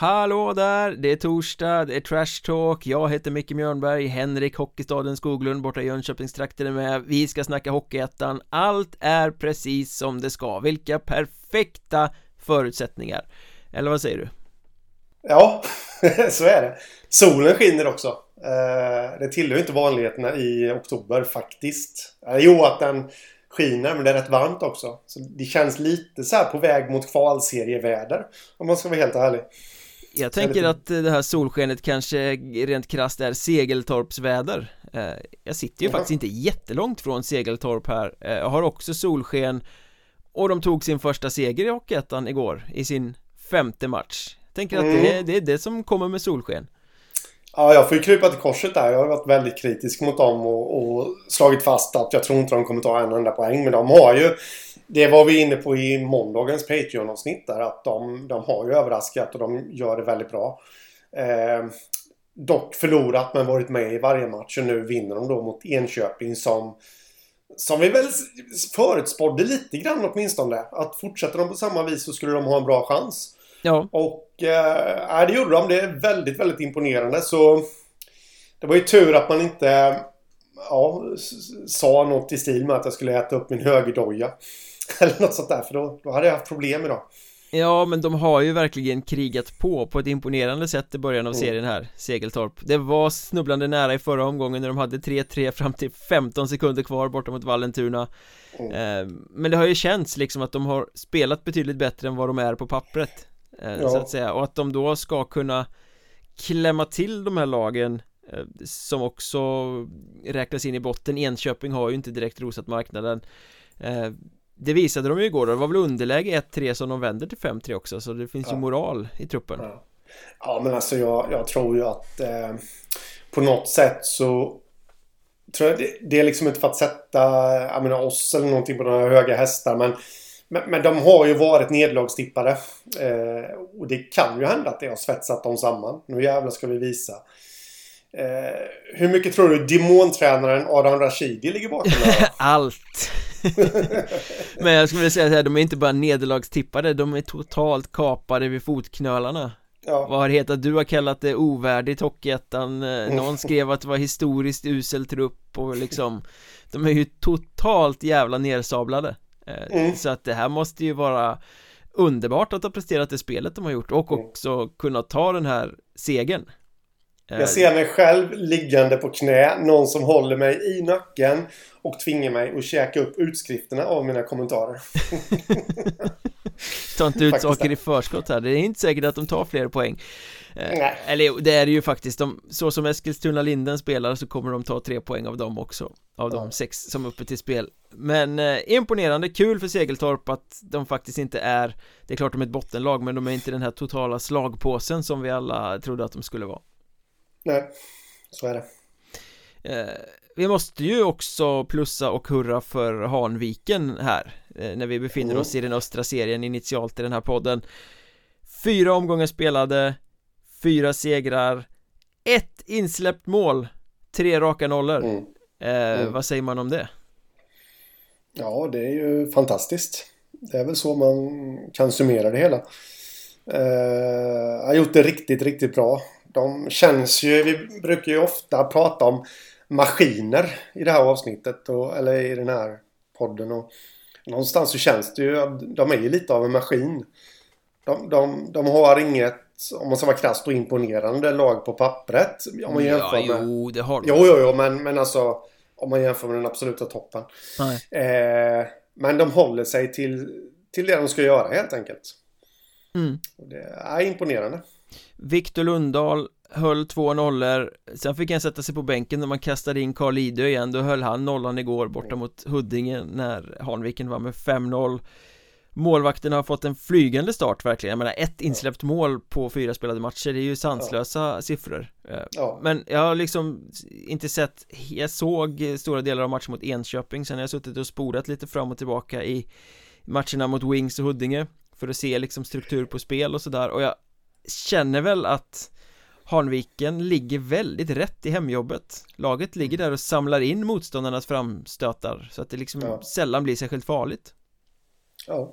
Hallå där, det är torsdag, det är Trash Talk, jag heter Micke Mjörnberg, Henrik Hockeystaden Skoglund borta i Jönköpingstrakten är med, vi ska snacka Hockeyettan, allt är precis som det ska, vilka perfekta förutsättningar, eller vad säger du? Ja, så är det. Solen skiner också. Eh, det tillhör inte vanligheterna i oktober faktiskt. Eh, jo, att den skiner, men det är rätt varmt också. Så det känns lite så här på väg mot kvalserieväder, om man ska vara helt ärlig. Jag tänker att det här solskenet kanske rent krasst är Segeltorpsväder eh, Jag sitter ju ja. faktiskt inte jättelångt från Segeltorp här Jag har också solsken Och de tog sin första seger i Hockeyettan igår i sin femte match Tänker att mm. det, är, det är det som kommer med solsken Ja, jag får ju krypa till korset där. Jag har varit väldigt kritisk mot dem och, och slagit fast att jag tror inte de kommer ta en enda poäng. Men de har ju... Det var vi inne på i måndagens Patreon-avsnitt där. Att de, de har ju överraskat och de gör det väldigt bra. Eh, dock förlorat men varit med i varje match. Och nu vinner de då mot Enköping som... Som vi väl förutspådde lite grann åtminstone. Att fortsätter de på samma vis så skulle de ha en bra chans. Ja. Och äh, det gjorde de. Det är väldigt, väldigt imponerande. Så det var ju tur att man inte ja, sa något i stil med att jag skulle äta upp min högerdoja. Eller något sånt där. För då, då hade jag haft problem idag. Ja, men de har ju verkligen krigat på på ett imponerande sätt i början av mm. serien här, Segeltorp Det var snubblande nära i förra omgången när de hade 3-3 fram till 15 sekunder kvar borta mot Vallentuna mm. eh, Men det har ju känts liksom att de har spelat betydligt bättre än vad de är på pappret Eh, ja. Så att säga och att de då ska kunna klämma till de här lagen eh, som också räknas in i botten Enköping har ju inte direkt rosat marknaden Det visade de ju igår då, det var väl underläge 1-3 som de vänder till 5-3 också så det finns ja. ju moral i truppen Ja, ja men alltså jag, jag tror ju att eh, på något sätt så tror jag det, det, är liksom inte för att sätta jag menar, oss eller någonting på några höga hästar men men, men de har ju varit nedlagstippade. Eh, och det kan ju hända att det har svetsat dem samman. Nu jävlar ska vi visa. Eh, hur mycket tror du demontränaren Adam Rashidi ligger bakom det Allt! Men jag skulle vilja säga att de är inte bara nederlagstippade, de är totalt kapade vid fotknölarna ja. Vad har det hetat? Du har kallat det ovärdigt Hockeyettan eh, Någon skrev att det var historiskt usel trupp och liksom De är ju totalt jävla nersablade Eh, mm. Så att det här måste ju vara underbart att ha presterat det spelet de har gjort och mm. också kunna ta den här segern Jag ser mig själv liggande på knä, någon som håller mig i nacken och tvingar mig att käka upp utskrifterna av mina kommentarer. Ta inte ut saker i förskott här, det är inte säkert att de tar fler poäng. Eh, Nej. Eller det är det ju faktiskt, de, så som Eskilstuna Linden spelar så kommer de ta tre poäng av dem också. Av de sex som är uppe till spel. Men eh, imponerande, kul för Segeltorp att de faktiskt inte är Det är klart de är ett bottenlag men de är inte den här totala slagpåsen som vi alla trodde att de skulle vara Nej, så är det eh, Vi måste ju också plussa och hurra för Hanviken här eh, När vi befinner mm. oss i den östra serien initialt i den här podden Fyra omgångar spelade Fyra segrar Ett insläppt mål Tre raka nollor mm. Eh, mm. Vad säger man om det? Ja, det är ju fantastiskt Det är väl så man kan summera det hela eh, Har gjort det riktigt, riktigt bra De känns ju, vi brukar ju ofta prata om maskiner i det här avsnittet och, eller i den här podden och någonstans så känns det ju att de är ju lite av en maskin. De, de, de har inget om man ska vara krasst och imponerande lag på pappret. Om man jämför ja, med... jo, det har de. Jo, jo, jo, men, men alltså om man jämför med den absoluta toppen. Eh, men de håller sig till, till det de ska göra helt enkelt. Mm. Det är imponerande. Viktor Lundahl höll två nollor Sen fick han sätta sig på bänken när man kastade in Karl Idö igen. Då höll han nollan igår borta mot Huddinge när Hanviken var med 5-0 Målvakterna har fått en flygande start verkligen. Jag menar ett insläppt mål på fyra spelade matcher Det är ju sanslösa ja. siffror. Eh, ja. Men jag har liksom inte sett Jag såg stora delar av matchen mot Enköping Sen har jag suttit och spolat lite fram och tillbaka i Matcherna mot Wings och Huddinge För att se liksom struktur på spel och sådär. Och jag känner väl att Hanviken ligger väldigt rätt i hemjobbet Laget ligger där och samlar in motståndarnas framstötar Så att det liksom ja. sällan blir särskilt farligt Ja.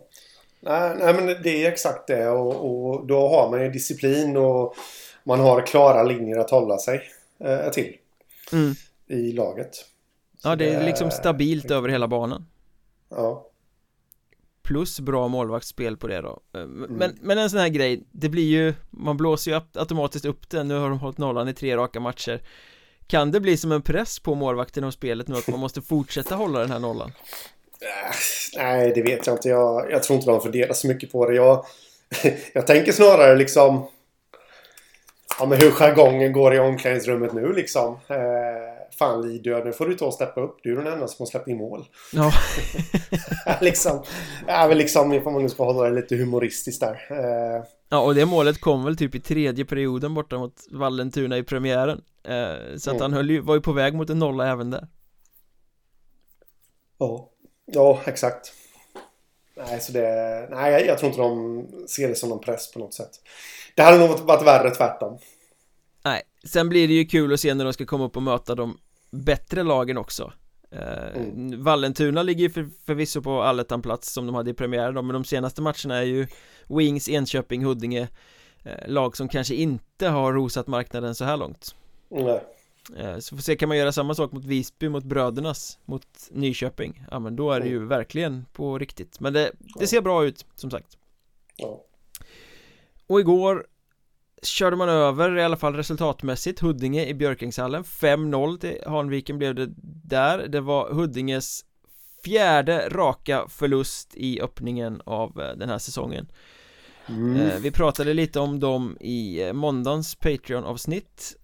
Nej, nej men det är exakt det och, och då har man ju disciplin och man har klara linjer att hålla sig eh, till mm. i laget. Så ja, det är liksom stabilt över hela banan. Ja. Plus bra målvaktsspel på det då eh, men, mm. men en sån här grej Det blir ju Man blåser ju automatiskt upp det Nu har de hållit nollan i tre raka matcher Kan det bli som en press på målvakten och spelet nu att man måste fortsätta hålla den här nollan? Äh, nej, det vet jag inte. Jag, jag tror inte de funderar så mycket på det. Jag, jag tänker snarare liksom... Ja, men hur jargongen går i omklädningsrummet nu liksom. Eh, fan Lidö, nu får du ta och steppa upp. Du är den enda som har släppt in mål. Ja. liksom, ja, men liksom, ifall man nu ska hålla det lite humoristiskt där. Eh. Ja, och det målet kom väl typ i tredje perioden borta mot Vallentuna i premiären. Eh, så att mm. han höll ju, var ju på väg mot en nolla även där. Ja, ja exakt. Nej, så det, nej, jag tror inte de ser det som någon press på något sätt. Det hade nog varit värre tvärtom. Nej, sen blir det ju kul att se när de ska komma upp och möta de bättre lagen också. Eh, mm. Vallentuna ligger ju för, förvisso på allettan-plats som de hade i premiären men de senaste matcherna är ju Wings, Enköping, Huddinge eh, Lag som kanske inte har rosat marknaden så här långt. Nej. Eh, Så får se, kan man göra samma sak mot Visby, mot Brödernas, mot Nyköping? Ja men då är det ju mm. verkligen på riktigt. Men det, det ser bra ut, som sagt. Ja. Och igår körde man över i alla fall resultatmässigt Huddinge i Björkingshallen. 5-0 till Hanviken blev det där. Det var Huddinges fjärde raka förlust i öppningen av eh, den här säsongen. Mm. Eh, vi pratade lite om dem i eh, måndagens Patreon-avsnitt.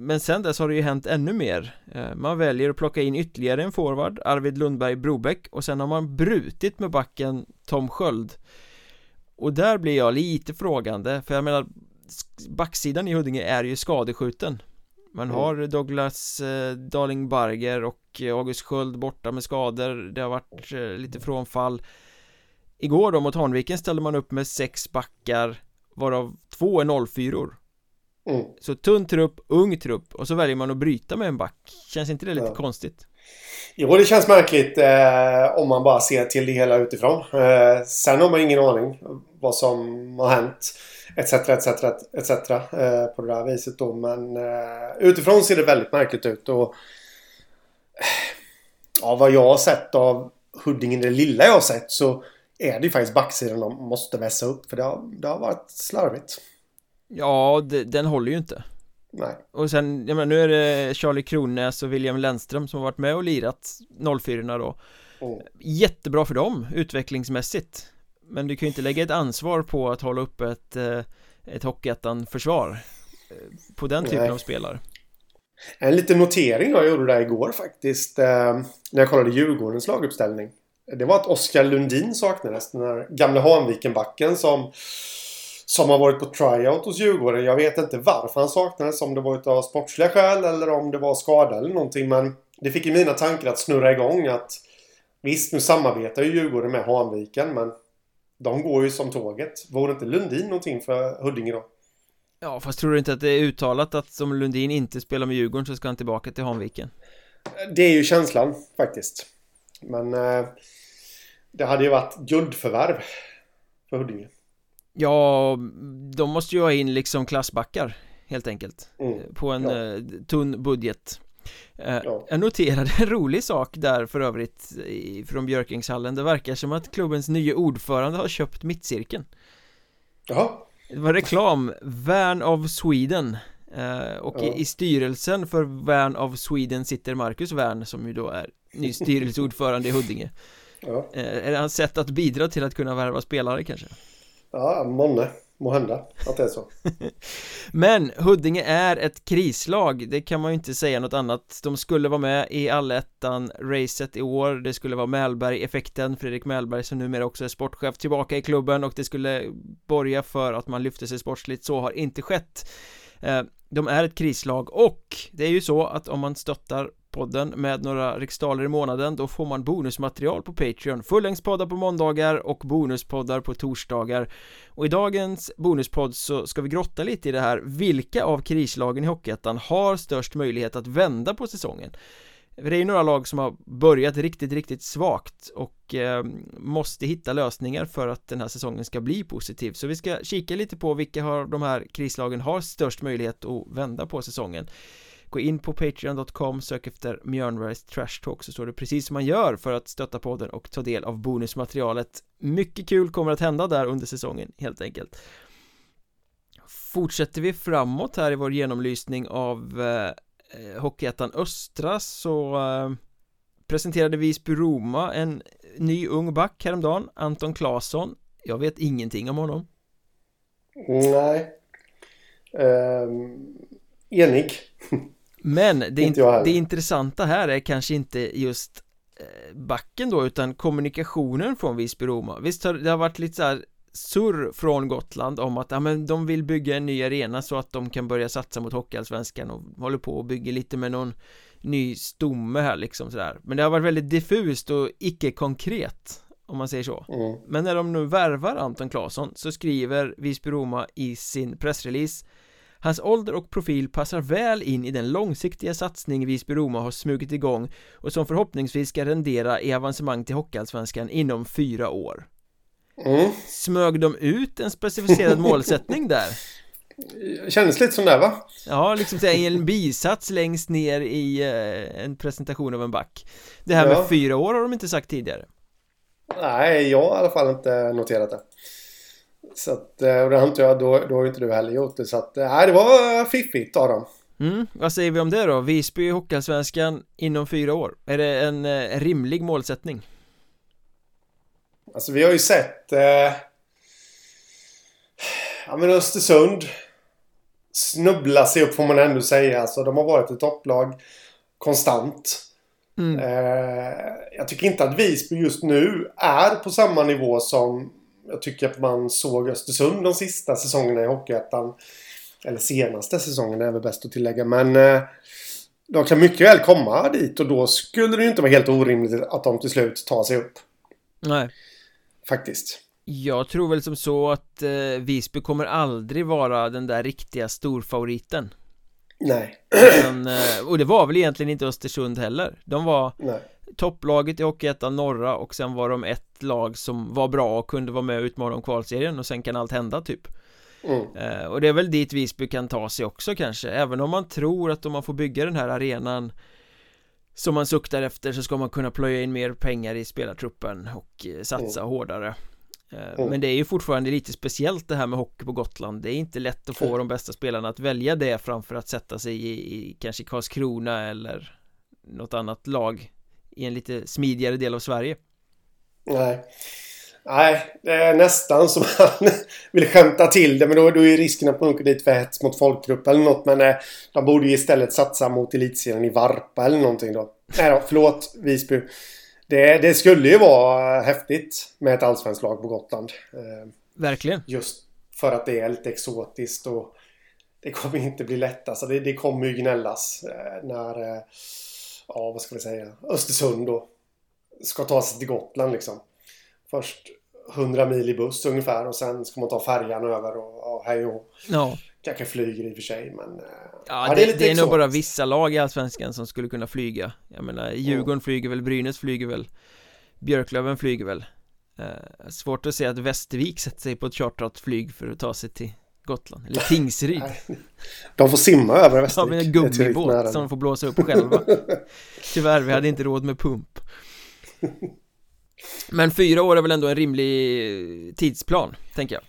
Men sen dess har det ju hänt ännu mer. Man väljer att plocka in ytterligare en forward, Arvid Lundberg Brobeck Och sen har man brutit med backen Tom Sköld och där blir jag lite frågande för jag menar Backsidan i Huddinge är ju skadeskjuten Man har mm. Douglas eh, Darling Barger och August Sköld borta med skador Det har varit eh, lite frånfall Igår då mot Hanviken ställde man upp med sex backar Varav två är 04 mm. Så tunn trupp, ung trupp och så väljer man att bryta med en back Känns inte det lite ja. konstigt? Jo, det känns märkligt eh, om man bara ser till det hela utifrån. Eh, sen har man ingen aning vad som har hänt. Etc, etc, etc. Eh, på det där viset då. Men eh, utifrån ser det väldigt märkligt ut. Och eh, ja, vad jag har sett av Huddinge, det lilla jag har sett så är det ju faktiskt backsidan de måste vässa upp. För det har, det har varit slarvigt. Ja, det, den håller ju inte. Nej. Och sen, jag menar, nu är det Charlie Kronäs och William Lennström som har varit med och lirat 04 då mm. Jättebra för dem utvecklingsmässigt Men du kan ju inte lägga ett ansvar på att hålla upp ett, eh, ett Hockeyettan-försvar eh, På den typen Nej. av spelare En liten notering jag gjorde där igår faktiskt eh, När jag kollade Djurgårdens laguppställning Det var att Oskar Lundin saknades Den här gamla Hanvikenbacken som som har varit på tryout hos Djurgården. Jag vet inte varför han saknades. Om det var av sportsliga skäl eller om det var skada eller någonting. Men det fick i mina tankar att snurra igång att Visst, nu samarbetar ju Djurgården med Hanviken men de går ju som tåget. Vore inte Lundin någonting för Huddinge då? Ja, fast tror du inte att det är uttalat att om Lundin inte spelar med Djurgården så ska han tillbaka till Hanviken? Det är ju känslan faktiskt. Men eh, det hade ju varit guldförvärv för Huddinge. Ja, de måste ju ha in liksom klassbackar helt enkelt mm. På en ja. eh, tunn budget eh, ja. Jag noterade en rolig sak där för övrigt från Björkingshallen Det verkar som att klubbens nya ordförande har köpt mittcirkeln Jaha Det var reklam, Värn of Sweden eh, Och ja. i, styrelsen för Värn of Sweden sitter Marcus Värn som ju då är ny styrelseordförande i Huddinge Ja. Eh, är det hans sätt att bidra till att kunna värva spelare kanske? Ja, månne. Må hända att det är så. Men Huddinge är ett krislag, det kan man ju inte säga något annat. De skulle vara med i allettan-racet i år. Det skulle vara Mälberg-effekten Fredrik Mälberg som numera också är sportchef tillbaka i klubben och det skulle borga för att man lyfte sig sportsligt. Så har inte skett. Eh, de är ett krislag och det är ju så att om man stöttar podden med några riksdaler i månaden Då får man bonusmaterial på Patreon. Fullängdspoddar på måndagar och bonuspoddar på torsdagar. Och i dagens bonuspodd så ska vi grotta lite i det här. Vilka av krislagen i Hockeyettan har störst möjlighet att vända på säsongen? det är ju några lag som har börjat riktigt, riktigt svagt och eh, måste hitta lösningar för att den här säsongen ska bli positiv. Så vi ska kika lite på vilka av de här krislagen har störst möjlighet att vända på säsongen. Gå in på Patreon.com, sök efter Mjörnbergs Trash Talk så står det precis som man gör för att stötta podden och ta del av bonusmaterialet. Mycket kul kommer att hända där under säsongen helt enkelt. Fortsätter vi framåt här i vår genomlysning av eh, Hockeyettan Östra så eh, presenterade Visby-Roma en ny ung back häromdagen, Anton Claesson. Jag vet ingenting om honom. Nej. Ehm, um, Enig men det, in det intressanta här är kanske inte just eh, backen då utan kommunikationen från Visby-Roma Visst har det har varit lite så här surr från Gotland om att ja, men de vill bygga en ny arena så att de kan börja satsa mot Hockeyallsvenskan och håller på och bygger lite med någon ny stomme här liksom sådär men det har varit väldigt diffust och icke-konkret om man säger så. Mm. men när de nu värvar Anton Claesson så skriver Visby-Roma i sin pressrelease Hans ålder och profil passar väl in i den långsiktiga satsning Visby-Roma har smugit igång och som förhoppningsvis ska rendera i avancemang till Hockeyallsvenskan inom fyra år mm. Smög de ut en specificerad målsättning där? Kändes lite som det va? Ja, liksom i en bisats längst ner i eh, en presentation av en back Det här ja. med fyra år har de inte sagt tidigare Nej, jag har i alla fall inte noterat det så att, eh, och det antar jag, då, då har inte du heller gjort det. Så att, nej, det var fiffigt av dem. Mm, vad säger vi om det då? Visby i Hockeyallsvenskan inom fyra år. Är det en eh, rimlig målsättning? Alltså vi har ju sett eh, Ja men Östersund Snubbla sig upp får man ändå säga. Alltså de har varit ett topplag konstant. Mm. Eh, jag tycker inte att Visby just nu är på samma nivå som jag tycker att man såg Östersund de sista säsongerna i Hockeyettan. Eller senaste säsongen är väl bäst att tillägga. Men eh, de kan mycket väl komma dit och då skulle det ju inte vara helt orimligt att de till slut tar sig upp. Nej. Faktiskt. Jag tror väl som så att eh, Visby kommer aldrig vara den där riktiga storfavoriten. Nej. Men, eh, och det var väl egentligen inte Östersund heller. De var Nej topplaget i Hockeyettan norra och sen var de ett lag som var bra och kunde vara med och utmana om kvalserien och sen kan allt hända typ mm. eh, och det är väl dit Visby kan ta sig också kanske även om man tror att om man får bygga den här arenan som man suktar efter så ska man kunna plöja in mer pengar i spelartruppen och eh, satsa mm. hårdare eh, mm. Men det är ju fortfarande lite speciellt det här med hockey på Gotland Det är inte lätt att få de bästa spelarna att välja det framför att sätta sig i, i kanske Karlskrona eller något annat lag i en lite smidigare del av Sverige. Nej. Nej, det är nästan som man vill skämta till det. Men då, då är risken att man åker dit för hets mot folkgrupp eller något. Men eh, de borde ju istället satsa mot elitserien i Varpa eller någonting då. Nej då, förlåt Visby. Det, det skulle ju vara häftigt med ett allsvenskt lag på Gotland. Eh, Verkligen. Just för att det är lite exotiskt och det kommer inte bli lätt. Alltså det, det kommer ju gnällas eh, när eh, ja vad ska vi säga, Östersund då. Ska ta sig till Gotland liksom. Först 100 mil i buss ungefär och sen ska man ta färjan över och, och hej och ja. Kanske flyger i och för sig men eh, Ja, ja det, det, är, det är nog bara vissa lag i Allsvenskan som skulle kunna flyga Jag menar Djurgården mm. flyger väl, Brynäs flyger väl Björklöven flyger väl eh, Svårt att se att Västervik sätter sig på ett chartrat flyg för att ta sig till Gotland, eller Tingsryd. De får simma över Västervik. Ja, med en gummibåt som de får blåsa upp själva. Tyvärr, vi hade inte råd med pump. Men fyra år är väl ändå en rimlig tidsplan, tänker jag.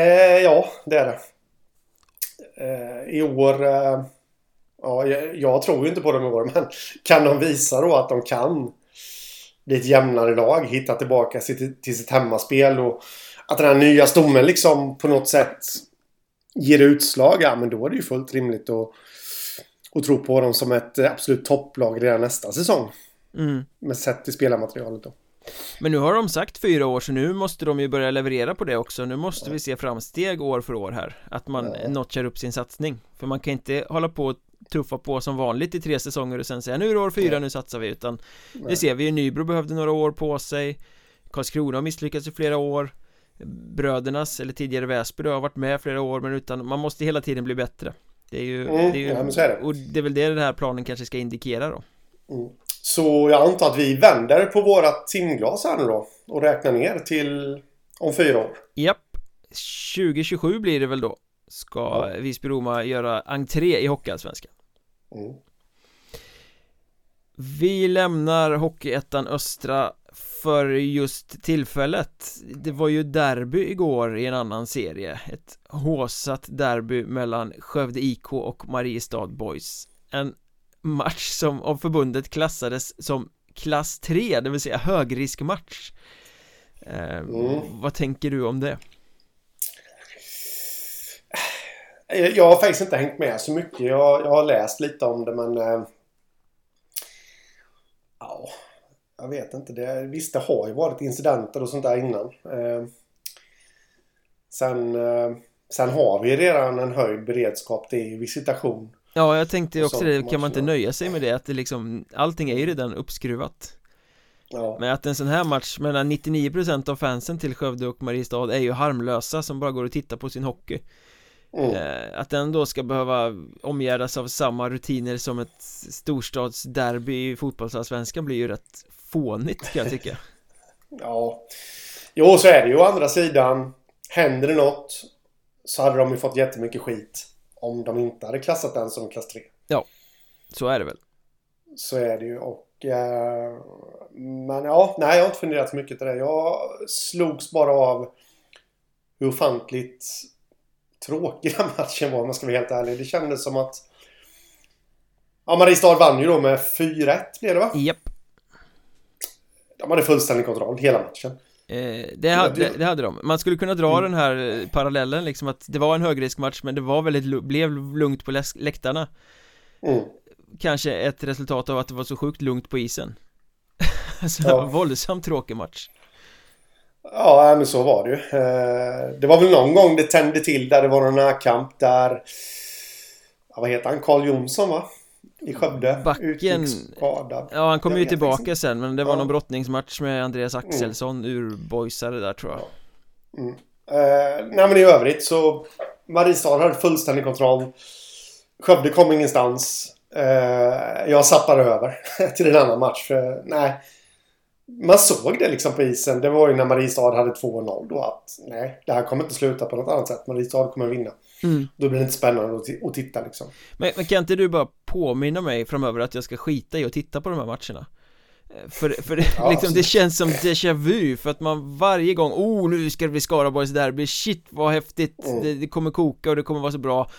Eh, Ja, det är det. Eh, I år eh, Ja, jag, jag, tror ju inte på dem i år men kan de visa då att de kan bli ett jämnare lag, hitta tillbaka till, till sitt hemmaspel och att den här nya stommen liksom på något sätt ger utslag, ja men då är det ju fullt rimligt att, att tro på dem som ett absolut topplag redan nästa säsong. Mm. Med sett till spelarmaterialet då. Men nu har de sagt fyra år så nu måste de ju börja leverera på det också Nu måste vi se framsteg år för år här Att man ja. notchar upp sin satsning För man kan inte hålla på och tuffa på som vanligt i tre säsonger och sen säga nu är det år fyra, ja. nu satsar vi utan. Det ser vi ju, Nybro behövde några år på sig Karlskrona har misslyckats i flera år brödernas eller tidigare Väsby har varit med flera år men utan man måste hela tiden bli bättre Det är ju, mm, det är ju ja, det. och det är väl det den här planen kanske ska indikera då Mm. Så jag antar att vi vänder på våra timglas här nu då och räknar ner till om fyra år. Japp 2027 blir det väl då Ska ja. Visby-Roma göra entré i Hockeyallsvenskan mm. Vi lämnar Hockeyettan Östra för just tillfället Det var ju derby igår i en annan serie Ett håsat derby mellan Skövde IK och Mariestad Boys En match som av förbundet klassades som klass 3, det vill säga högriskmatch eh, mm. Vad tänker du om det? Jag har faktiskt inte hängt med så mycket. Jag, jag har läst lite om det men... Eh, ja, jag vet inte. Det, visst, det har ju varit incidenter och sånt där innan. Eh, sen, eh, sen har vi redan en höjd beredskap. Det är ju visitation. Ja, jag tänkte också det. Kan man inte nöja sig med det? Att det liksom, allting är ju redan uppskruvat. Ja. Men att en sån här match mellan 99% av fansen till Skövde och Mariestad är ju harmlösa som bara går och tittar på sin hockey. Mm. Eh, att den då ska behöva omgärdas av samma rutiner som ett storstadsderby i fotbollsallsvenskan blir ju rätt fånigt kan jag tycka. Ja. Jo så är det ju. Å andra sidan Händer det något Så hade de ju fått jättemycket skit Om de inte hade klassat den som klass 3 Ja Så är det väl. Så är det ju. Och eh, Men ja, nej jag har inte funderat så mycket på det. Jag slogs bara av Hur ofantligt tråkig den matchen var om man ska vara helt ärlig. Det kändes som att... Ja, Mariestad vann ju då med 4-1 blev det va? Japp. De hade fullständig kontroll hela matchen. Eh, det, hade, det hade de. Man skulle kunna dra mm. den här eh, parallellen liksom att det var en högriskmatch men det var väldigt, blev lugnt på läktarna. Mm. Kanske ett resultat av att det var så sjukt lugnt på isen. alltså, ja. våldsamt tråkig match. Ja, men så var det ju. Eh, det var väl någon gång det tände till där det var någon närkamp där... Vad heter han? Karl Jonsson va? I Skövde. Backen... Ja, han kom ju tillbaka sen men det var ja. någon brottningsmatch med Andreas mm. Axelsson mm. ur boysare där tror jag. Ja. Mm. Eh, nej men i övrigt så... Mariestad hade fullständig kontroll. Skövde kom ingenstans. Eh, jag sappar över till en annan match. För, nej man såg det liksom på isen. Det var ju när Mariestad hade 2-0 då att nej, det här kommer inte sluta på något annat sätt. Mariestad kommer vinna. Mm. Då blir det inte spännande att, att titta liksom. Men, men, kan inte du bara påminna mig framöver att jag ska skita i att titta på de här matcherna? Eh, för, för det, ja, liksom, det känns som déjà vu för att man varje gång, oh nu ska det bli Skaraborgs derby, shit vad häftigt, mm. det, det kommer koka och det kommer vara så bra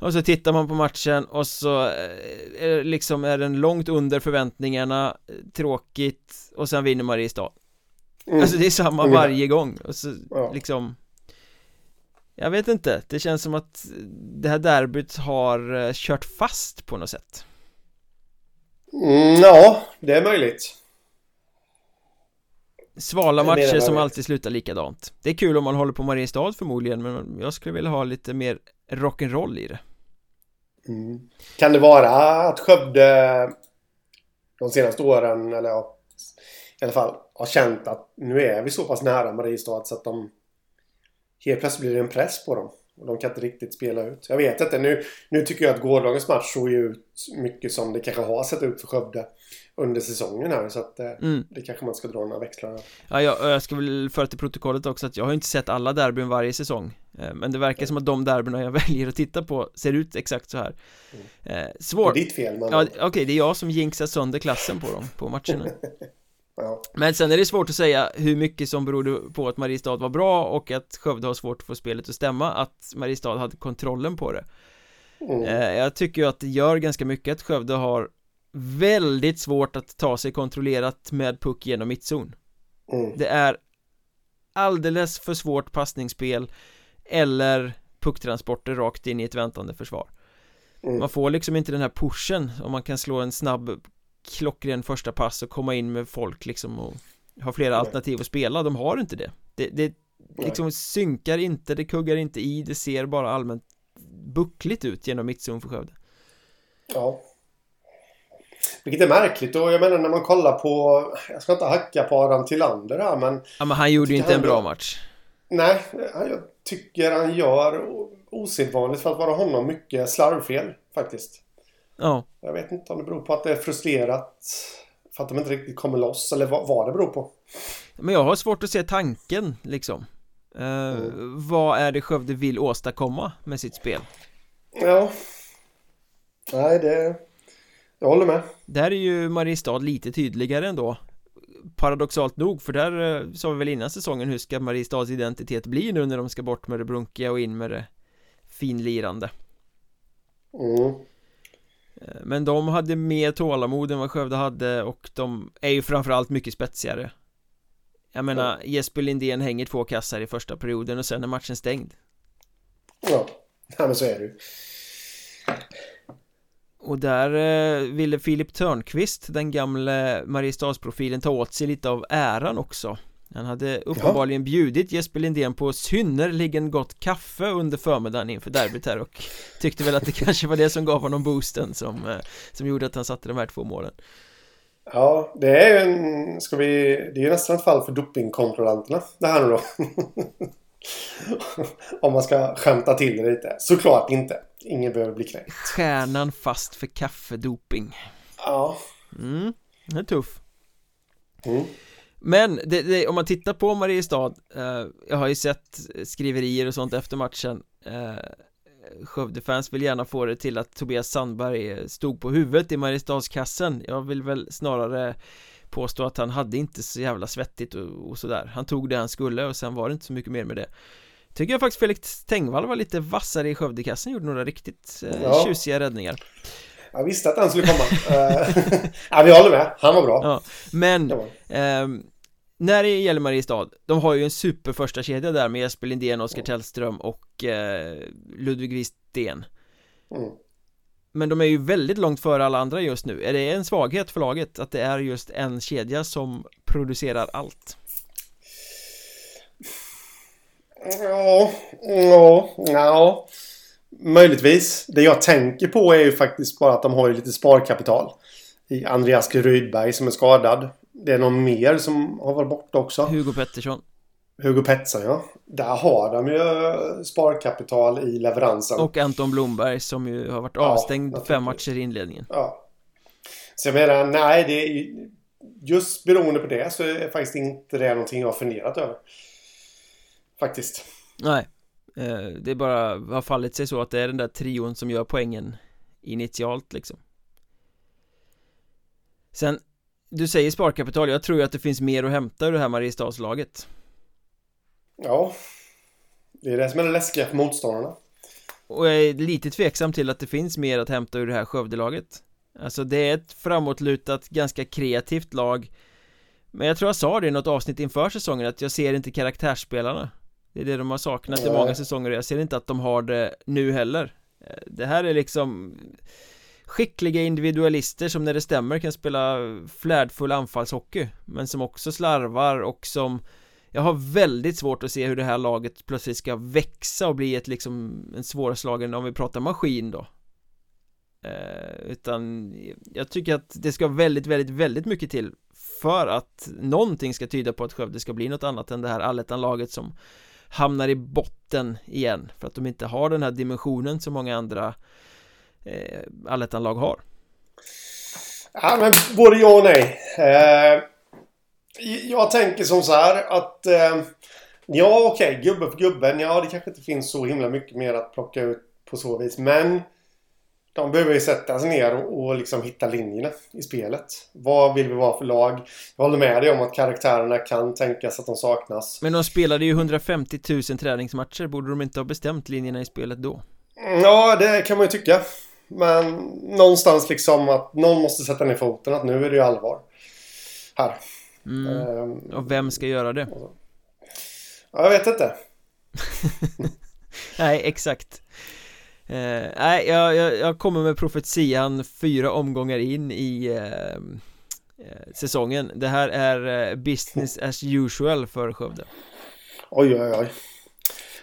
och så tittar man på matchen och så eh, är, liksom är den långt under förväntningarna Tråkigt och sen vinner Mariestad mm. Alltså det är samma varje gång och så ja. liksom Jag vet inte, det känns som att det här derbyt har eh, kört fast på något sätt. Mm, Ja, det är möjligt. Svala matcher som alltid slutar likadant. Det är kul om man håller på Mariestad förmodligen men jag skulle vilja ha lite mer rock'n'roll i det. Mm. Kan det vara att Skövde de senaste åren, eller ja, i alla fall har känt att nu är vi så pass nära Mariestad så att de helt plötsligt blir det en press på dem. Och de kan inte riktigt spela ut. Jag vet inte. Nu, nu tycker jag att gårdagens match såg ut mycket som det kanske har sett ut för Skövde under säsongen här. Så att eh, mm. det kanske man ska dra några växlar. Ja, jag, jag ska väl föra till protokollet också att jag har inte sett alla derbyn varje säsong. Eh, men det verkar som att de derbyna jag väljer att titta på ser ut exakt så här. Mm. Eh, svårt. Det är ditt fel. Man... Ja, Okej, okay, det är jag som jinxar sönder klassen på dem, på matcherna. Men sen är det svårt att säga hur mycket som berodde på att Mariestad var bra och att Skövde har svårt att få spelet att stämma att Mariestad hade kontrollen på det mm. Eh, jag tycker ju att det gör ganska mycket att Skövde har väldigt svårt att ta sig kontrollerat med puck genom mittzon mm. Det är alldeles för svårt passningsspel eller pucktransporter rakt in i ett väntande försvar mm. Man får liksom inte den här pushen om man kan slå en snabb klockren första pass och komma in med folk liksom och ha flera Nej. alternativ att spela, de har inte det. Det, det liksom synkar inte, det kuggar inte i, det ser bara allmänt buckligt ut genom mittzon för Skövde. Ja. Vilket är märkligt och jag menar när man kollar på Jag ska inte hacka på Adam Tillander här men Ja men han gjorde ju inte en bra match. Nej, jag tycker han gör osedvanligt för att vara honom mycket slarvfel faktiskt Ja. Jag vet inte om det beror på att det är frustrerat för att de inte riktigt kommer loss eller vad, vad det beror på. Men jag har svårt att se tanken liksom eh, Mm. Vad är det Skövde vill åstadkomma med sitt spel? Ja. Nej, det... Jag håller med. Där är ju Mariestad lite tydligare ändå Paradoxalt nog, för där eh, sa vi väl innan säsongen hur ska Mariestads identitet bli nu när de ska bort med det brunkiga och in med det finlirande Mm. Eh, Men de hade mer tålamod än vad Skövde hade och de är ju framförallt mycket spetsigare Jag menar, Jesper Lindén hänger två kassar i första perioden och sen är matchen stängd Ja. ja, men så är det ju. Och där eh, ville Filip Törnqvist, den gamle Mariestadsprofilen, ta åt sig lite av äran också Han hade uppenbarligen bjudit Jesper Lindén på synnerligen gott kaffe under förmiddagen inför derbyt här och tyckte väl att det kanske var det som gav honom boosten som, eh, som gjorde att han satte de här två målen Ja, det är ju en... Ska vi... Det är ju nästan ett fall för dopingkontrollanterna. Det här nu då. Om man ska skämta till det lite. Såklart inte. Ingen behöver bli knäckt. Stjärnan fast för kaffedoping Ja. Mm, det är tuff Mm. Men det, det, om man tittar på Mariestad eh, Jag har ju sett skriverier och sånt efter matchen. Eh, Skövdefans vill gärna få det till att Tobias Sandberg stod på huvudet i Mariestadskassen. Jag vill väl snarare påstå att han hade inte så jävla svettigt och, och sådär. Han tog det han skulle och sen var det inte så mycket mer med det. Tycker jag faktiskt Felix Tengvall var lite vassare i Skövdekassen Gjorde några riktigt eh, Ja. tjusiga räddningar Jag visste att den skulle komma. Eh, ja, vi håller med. Han var bra. Ja, men var. Ehm, när det gäller Mariestad, de har ju en super första kedja där med Jesper Lindén, Oskar Tellström och eh, Ludvig Wistén Mm. Men de är ju väldigt långt före alla andra just nu Är det en svaghet för laget att det är just en kedja som producerar allt? Ja, ja, ja. Möjligtvis. Det jag tänker på är ju faktiskt bara att de har ju lite sparkapital. I Andreas Rydberg som är skadad. Det är någon mer som har varit borta också. Hugo Pettersson Hugo Pettersson ja. Där har de ju sparkapital i leveransen. och Anton Blomberg som ju har varit Ja, avstängd naturligtvis. fem matcher i inledningen Ja. Så jag menar, nej det är ju- Just beroende på det så är faktiskt inte det någonting jag har funderat över. Faktiskt. Nej, det är bara har fallit sig så att det är den där trion som gör poängen initialt liksom. Sen, du säger sparkapital, jag tror ju att det finns mer att hämta ur det här Mariestadslaget. Ja. Det är det som är det läskiga för motståndarna. Och jag är lite tveksam till att det finns mer att hämta ur det här Skövdelaget. Alltså det är ett framåtlutat, ganska kreativt lag. Men jag tror jag sa det i något avsnitt inför säsongen att jag ser inte karaktärsspelarna Det är det de har saknat i många säsonger och jag ser inte att de har det nu heller. Eh, Det här är liksom Skickliga individualister som när det stämmer kan spela flärdfull anfallshockey Men som också slarvar och som Jag har väldigt svårt att se hur det här laget plötsligt ska växa och bli ett liksom en svårslagen om vi pratar maskin då. Eh, Utan jag tycker att det ska väldigt, väldigt, väldigt mycket till För att någonting ska tyda på att Skövde ska bli något annat än det här allettan-laget som Hamnar i botten igen För att de inte har den här dimensionen som många andra eh, allettan-lag har Ja, men både ja och nej. Eh, jag tänker som så här att... Eh, ja, okej. gubbe för gubben. Ja, det kanske inte finns så himla mycket mer att plocka ut på så vis. Men de behöver ju sätta sig ner och, och liksom hitta linjerna i spelet. Vad vill vi vara för lag? Jag håller med dig om att karaktärerna kan tänkas att de saknas. Men de spelade ju 150 000 träningsmatcher Borde de inte ha bestämt linjerna i spelet då? Ja, det kan man ju tycka. Men någonstans liksom att någon måste sätta ner foten. Att nu är det ju allvar. Här. Mm. Ehm, Och vem ska göra det? ja, jag vet inte. Nej, exakt eh, Nej, jag, jag, jag kommer med profetian fyra omgångar in i eh, eh, säsongen Det här är eh, business as usual för Skövde Oj, oj, oj.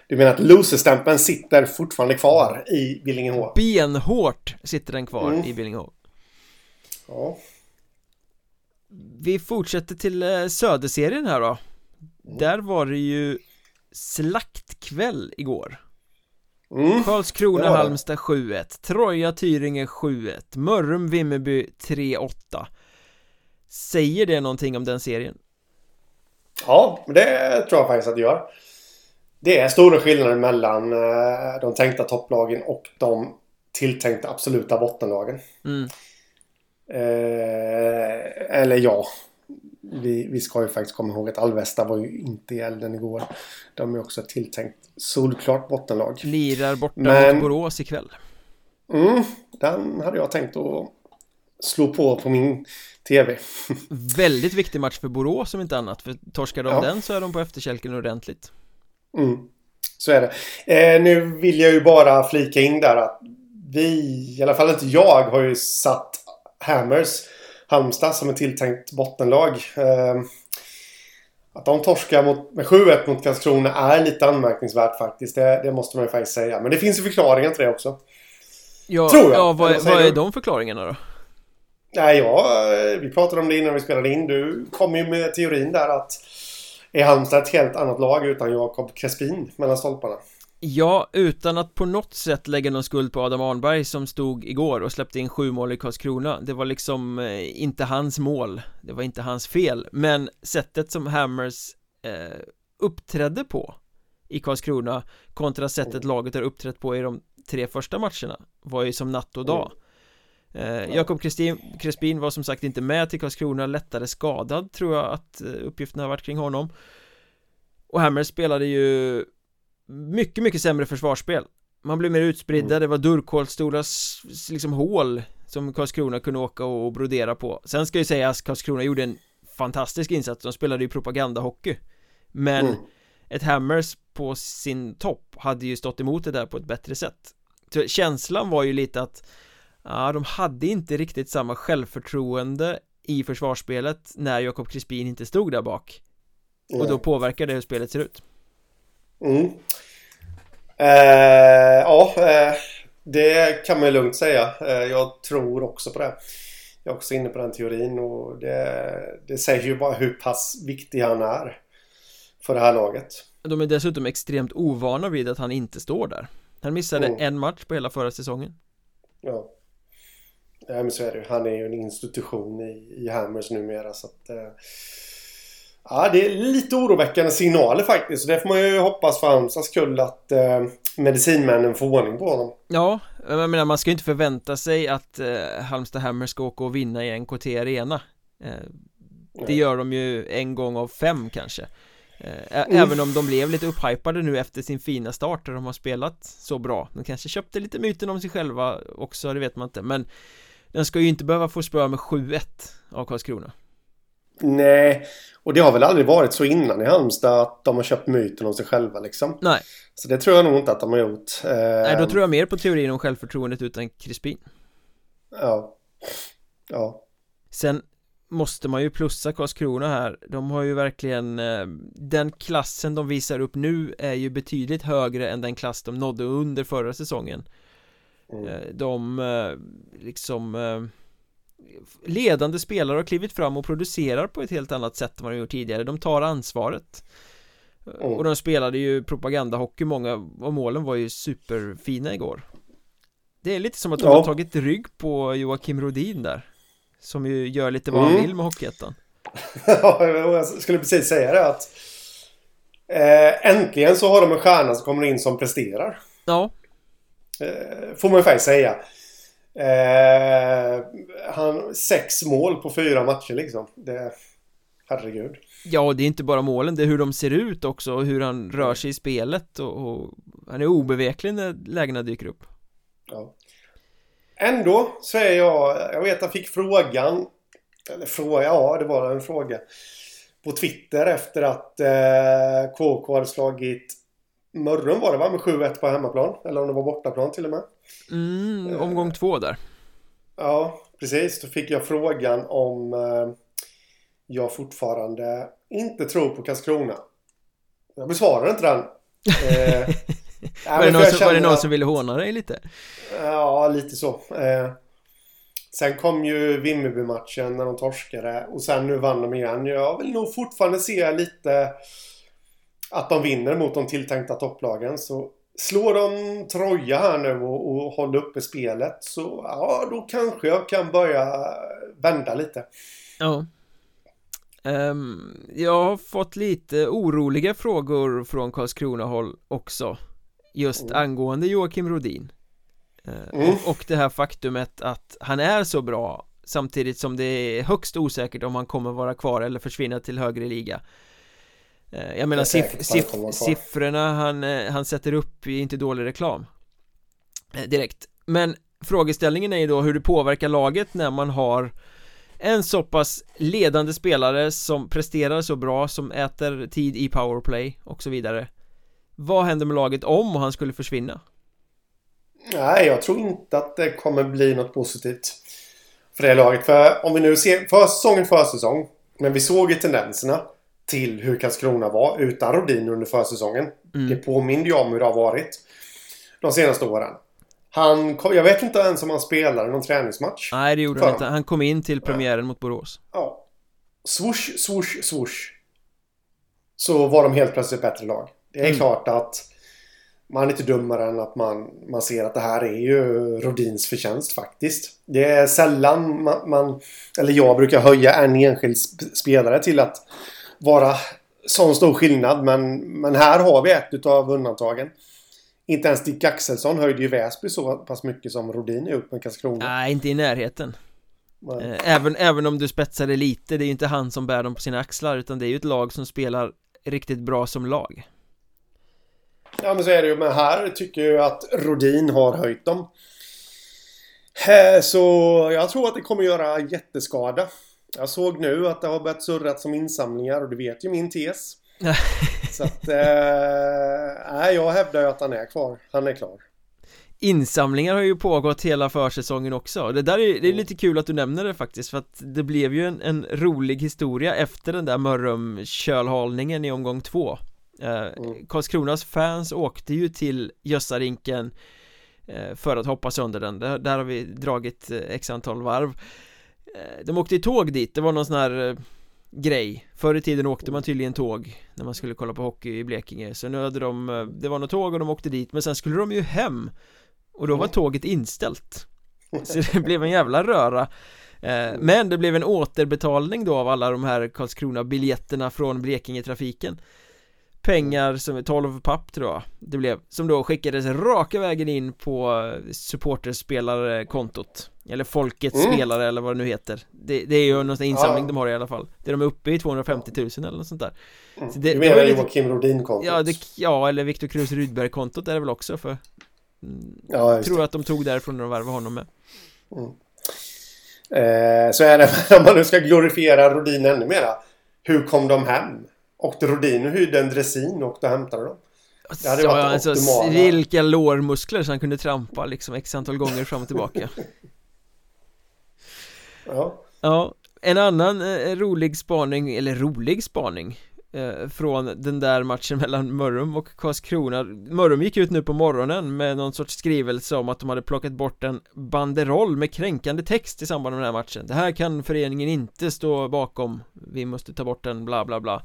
Du menar att loserstämpeln sitter fortfarande kvar i Billingehov? Benhårt sitter den kvar Mm. i Billingehov Ja. Vi fortsätter till eh, Söderserien här då Där var det ju slaktkväll igår Mm. Karlskrona, Halmstad 7-1 Troja, Tyringe 7-1 Mörrum, Vimmerby 3-8 Säger det någonting om den serien? Ja, det tror jag faktiskt att det gör. Det är stora skillnader mellan eh, de tänkta topplagen och de tilltänkta absoluta bottenlagen. Mm. Eh, eller ja, vi, vi ska ju faktiskt komma ihåg att Alvesta var ju inte i elden igår. De är också tilltänkt solklart bottenlag. Lirar borta Men, mot Borås ikväll. Mm, den hade jag tänkt att slå på på min TV. Väldigt viktig match för Borås om inte annat. För torskar de ja. den så är de på efterkälken ordentligt. Mm, så är det. Eh, nu vill jag ju bara flika in där att vi, i alla fall inte jag, har ju satt Hammers Halmstad som är tilltänkt bottenlag. Eh, att de torskar mot, med 7-1 mot Karlskrona är lite anmärkningsvärt faktiskt. Det, det, måste man ju faktiskt säga. Men det finns ju förklaringar till det också. Ja, Tror jag. Ja, vad, vad är de förklaringarna då? Nej, ja, vi pratade om det innan vi spelade in. Du kom ju med teorin där att är Halmstad ett helt annat lag utan Jakob Crespin mellan stolparna? Ja, utan att på något sätt lägga någon skuld på Adam Arnberg som stod igår och släppte in sju mål i Karlskrona. Det var liksom eh, inte hans mål. Det var inte hans fel. Men sättet som Hammers eh, uppträdde på i Karlskrona kontra sättet mm. laget har uppträtt på i de tre första matcherna var ju som natt och dag. Mm. eh, Jakob Crespin var som sagt inte med till Karlskrona, lättare skadad tror jag att eh, uppgifterna har varit kring honom. Och Hammers spelade ju mycket, mycket sämre försvarsspel. Man blev mer utspridda, mm. det var dörrkålstora liksom hål som Karlskrona kunde åka och brodera på. Sen ska ju sägas Karlskrona gjorde en fantastisk insats, de spelade ju propagandahockey. Men mm. ett Hammers på sin topp hade ju stått emot det där på ett bättre sätt. Så känslan var ju lite att Ja, de hade inte riktigt samma självförtroende i försvarsspelet när Jakob Crispin inte stod där bak. Och då påverkar det hur spelet ser ut Mm. Eh, ja, eh, det kan man lugnt säga. Eh, jag tror också på det. Jag är också inne på den teorin och det, det säger ju bara hur pass viktig han är för det här laget. De är dessutom extremt ovana vid att han inte står där. Han missade mm. en match på hela förra säsongen. Ja. Ja men så är det Han är ju en institution i, i Hammers numera så att eh, Ja, det är lite oroväckande signaler faktiskt. Så det får man ju hoppas för Halmstads skull att eh, medicinmännen får ordning på honom. Ja, jag menar man ska ju inte förvänta sig att eh, Halmstad Hammer ska åka och vinna i NKT Arena. Eh, det gör de ju en gång av fem kanske. Eh, även om de blev lite upphypade nu efter sin fina start där de har spelat så bra. De kanske köpte lite myten om sig själva också, det vet man inte. Men den ska ju inte behöva få spöa med 7-1 av Karlskrona. Nej, och det har väl aldrig varit så innan i Halmstad att de har köpt myten om sig själva liksom. Nej. Så det tror jag nog inte att de har gjort. Nej, då tror jag mer på teorin om självförtroendet utan Crispin. Ja. Ja. Sen måste man ju plussa Karlskrona här De har ju verkligen eh, Den klassen de visar upp nu är ju betydligt högre än den klass de nådde under förra säsongen mm. Eh, de eh, liksom ledande spelare har klivit fram och producerar på ett helt annat sätt än vad de gjort tidigare. De tar ansvaret. Mm. Och de spelade ju propagandahockey, många av målen var ju superfina igår. Det är lite som att de ja. har tagit rygg på Joakim Rodin där Som ju gör lite vad mm. han vill med Hockeyettan. Ja, jag skulle precis säga det att eh, Äntligen så har de en stjärna som kommer in som presterar. Ja. Eh, Får man ju faktiskt säga Eh, han, sex mål på fyra matcher liksom. Det, herregud. Ja, det är inte bara målen, det är hur de ser ut också och hur han rör sig i spelet och, och han är obeveklig när lägena dyker upp. Ja. Ändå så är jag, jag vet jag fick frågan, eller fråga, ja det var en fråga på Twitter efter att eh, KK hade slagit Mörrum var det va? Med 7-1 på hemmaplan. Eller om det var bortaplan till och med. Mm, eh, omgång två där. Ja, precis. Då fick jag frågan om eh, jag fortfarande inte tror på Karlskrona. Jag besvarade inte den. Eh, var, det någon som, var det någon som ville håna dig lite? Ja, lite så. Eh, sen kom ju Vimmerby-matchen när de torskade och sen nu vann de igen. Jag vill nog fortfarande se lite att de vinner mot de tilltänkta topplagen. Så Slår de Troja här nu och, och håller uppe spelet så ja, då kanske jag kan börja vända lite. Ja. Um, jag har fått lite oroliga frågor från Karlskrona håll också Just mm. angående Joakim Rodin uh, mm. och, och det här faktumet att han är så bra Samtidigt som det är högst osäkert om han kommer vara kvar eller försvinna till högre liga Jag menar siff siff siffrorna han, uh, han sätter upp är inte dålig reklam. Direkt. Men frågeställningen är ju då hur det påverkar laget när man har en så pass ledande spelare som presterar så bra, som äter tid i powerplay och så vidare. Vad händer med laget om han skulle försvinna? Nej, jag tror inte att det kommer bli något positivt för det laget. För om vi nu ser försäsongen försäsong, men vi såg ju tendenserna till hur Karlskrona var utan Rodin under försäsongen. Mm. Det påminner ju om hur det har varit de senaste åren. Han, jag vet inte ens om han spelade någon träningsmatch Nej det gjorde han inte, han kom in till premiären mot Borås Ja Swoosh, swoosh, swoosh Så var de helt plötsligt bättre lag Det är mm. klart att Man är inte dummare än att man, man ser att det här är ju Rodins förtjänst faktiskt Det är sällan man, man Eller jag brukar höja en enskild spelare till att Vara sån stor skillnad men, men här har vi ett utav undantagen. Inte ens Dick Axelsson höjde ju Väsby så pass mycket som Rodin upp med Karlskrona. Nej, inte i närheten. Eh, Även, även om du spetsar det lite, det är ju inte han som bär dem på sina axlar utan det är ju ett lag som spelar riktigt bra som lag. Ja men så är det ju, men här tycker jag att Rodin har höjt dem. Eh, Så jag tror att det kommer göra jätteskada Jag såg nu att det har börjat surrat som insamlingar och du vet ju min tes Så att, eh, jag hävdar ju att han är kvar. Han är klar. Insamlingar har ju pågått hela försäsongen också Det där är, det är lite kul att du nämner det faktiskt för att det blev ju en, en rolig historia efter den där Mörrum kölhalningen i omgång två eh, mm. Karlskronas fans åkte ju till Gössarinken eh, för att hoppa sönder den, där, där har vi dragit eh, x antal varv De åkte i tåg dit, det var någon sån här eh, grej. Förr i tiden åkte man tydligen tåg när man skulle kolla på hockey i Blekinge. Så nu hade de, eh, det var något tåg och de åkte dit men sen skulle de ju hem. Och då var tåget inställt. Så det blev en jävla röra. Eh, Men det blev en återbetalning då av alla de här Karlskrona-biljetterna från Blekinge-trafiken. Pengar som är 12 papp tror jag det blev Som då skickades raka vägen in på supporterspelarkontot Eller folkets mm. spelare eller vad det nu heter det, det är ju någon insamling ja. de har i alla fall Det de är uppe i 250 000 eller något sånt där mm. Så det, Du menar Joakim Rodin-kontot? Ja, ja, eller Viktor Krus Rydberg-kontot är det väl också för Ja, just Tror det. att de tog därifrån när de värvade honom med mm. eh, Så är det, om man nu ska glorifiera Rodin ännu mera Hur kom de hem? Åkte Rodin och hyrde en dressin och åkte och hämtade dem. Det hade varit alltså, optimala. Vilka lårmuskler så han kunde trampa liksom x antal gånger fram och tillbaka. ja. Ja, en annan eh, rolig spaning, eller rolig spaning eh, Från den där matchen mellan Mörrum och Karlskrona. Mörrum gick ut nu på morgonen med någon sorts skrivelse om att de hade plockat bort en banderoll med kränkande text i samband med den här matchen. Det här kan föreningen inte stå bakom. Vi måste ta bort den, bla bla bla.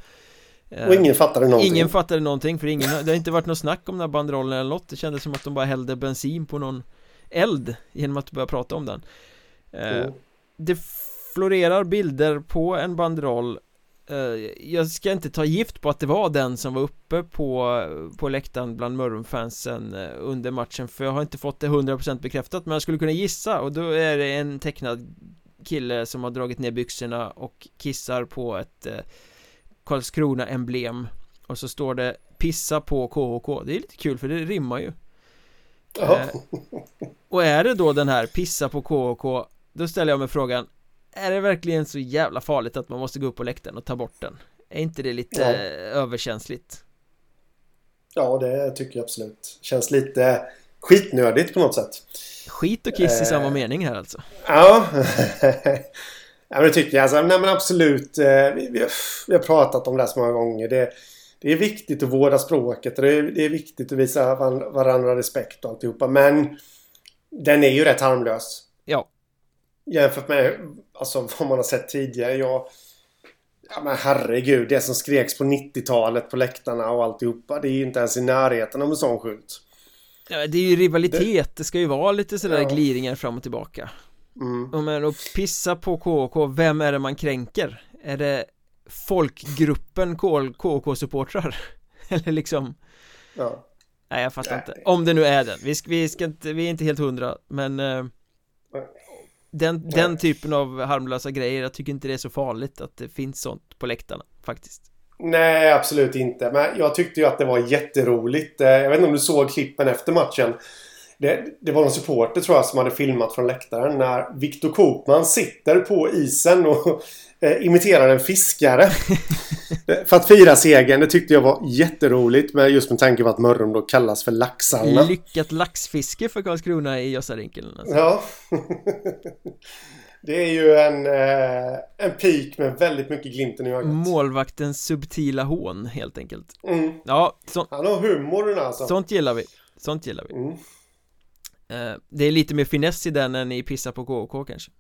Eh, och ingen fattade någonting. Ingen fattade någonting för ingen, det har inte varit något snack om den här banderollen eller något. Det kändes som att de bara hällde bensin på någon eld Genom att börja prata om den. Mm. Det florerar bilder på en banderoll. Eh, Jag ska inte ta gift på att det var den som var uppe på, på läktaren bland Mörrumfansen under matchen För jag har inte fått det 100% bekräftat men jag skulle kunna gissa och då är det en tecknad kille som har dragit ner byxorna och kissar på ett Karlskrona-emblem. Och så står det Pissa på KHK Det är lite kul för det rimmar ju. Eh, Och är det då den här Pissa på KHK Då ställer jag mig frågan Är det verkligen så jävla farligt att man måste gå upp på läktaren och ta bort den? Är inte det lite ja. överkänsligt? Ja det tycker jag absolut Känns lite skitnödigt på något sätt Skit och kiss eh, i samma mening här alltså Ja Ja, men det tycker jag. Alltså, nej, men absolut. Eh, vi, vi, vi, har pratat om det här så många gånger. Det, det är viktigt att vårda språket. Det är, det är viktigt att visa varandra respekt och alltihopa. Men den är ju rätt harmlös. Jämfört med alltså, vad man har sett tidigare. Jag, ja, men herregud. Det som skreks på 90-talet på läktarna och alltihopa. Det är ju inte ens i närheten av en sån skylt. Ja, det är ju rivalitet, det, ska ju vara lite sådär ja. gliringar fram och tillbaka mm. Och men att pissa på KK, vem är det man kränker? Är det folkgruppen KK-supportrar? Eller liksom Ja Nej jag fattar Nej. inte, om det nu är den, vi vi ska inte, vi är inte helt hundra men eh, den, den typen av harmlösa grejer, jag tycker inte det är så farligt att det finns sånt på läktarna faktiskt Nej, absolut inte. Men jag tyckte ju att det var jätteroligt. Eh, jag vet inte om du såg klippen efter matchen. Det, det var någon supporter tror jag som hade filmat från läktaren när Viktor Kopman sitter på isen och eh, imiterar en fiskare. för att fira segern. Det tyckte jag var jätteroligt. Men just med tanke på att Mörrum då kallas för Laxarna. Lyckat laxfiske för Karlskrona i Gösarinkeln. Alltså. Ja. Det är ju en, eh, en peak med väldigt mycket glimten i ögat. Målvaktens subtila hån helt enkelt. Mm. Ja, så, Han har humorn alltså. sånt gillar vi. Sånt gillar vi. Mm. Eh, det är lite mer finess i den än i Pissa på KK kanske.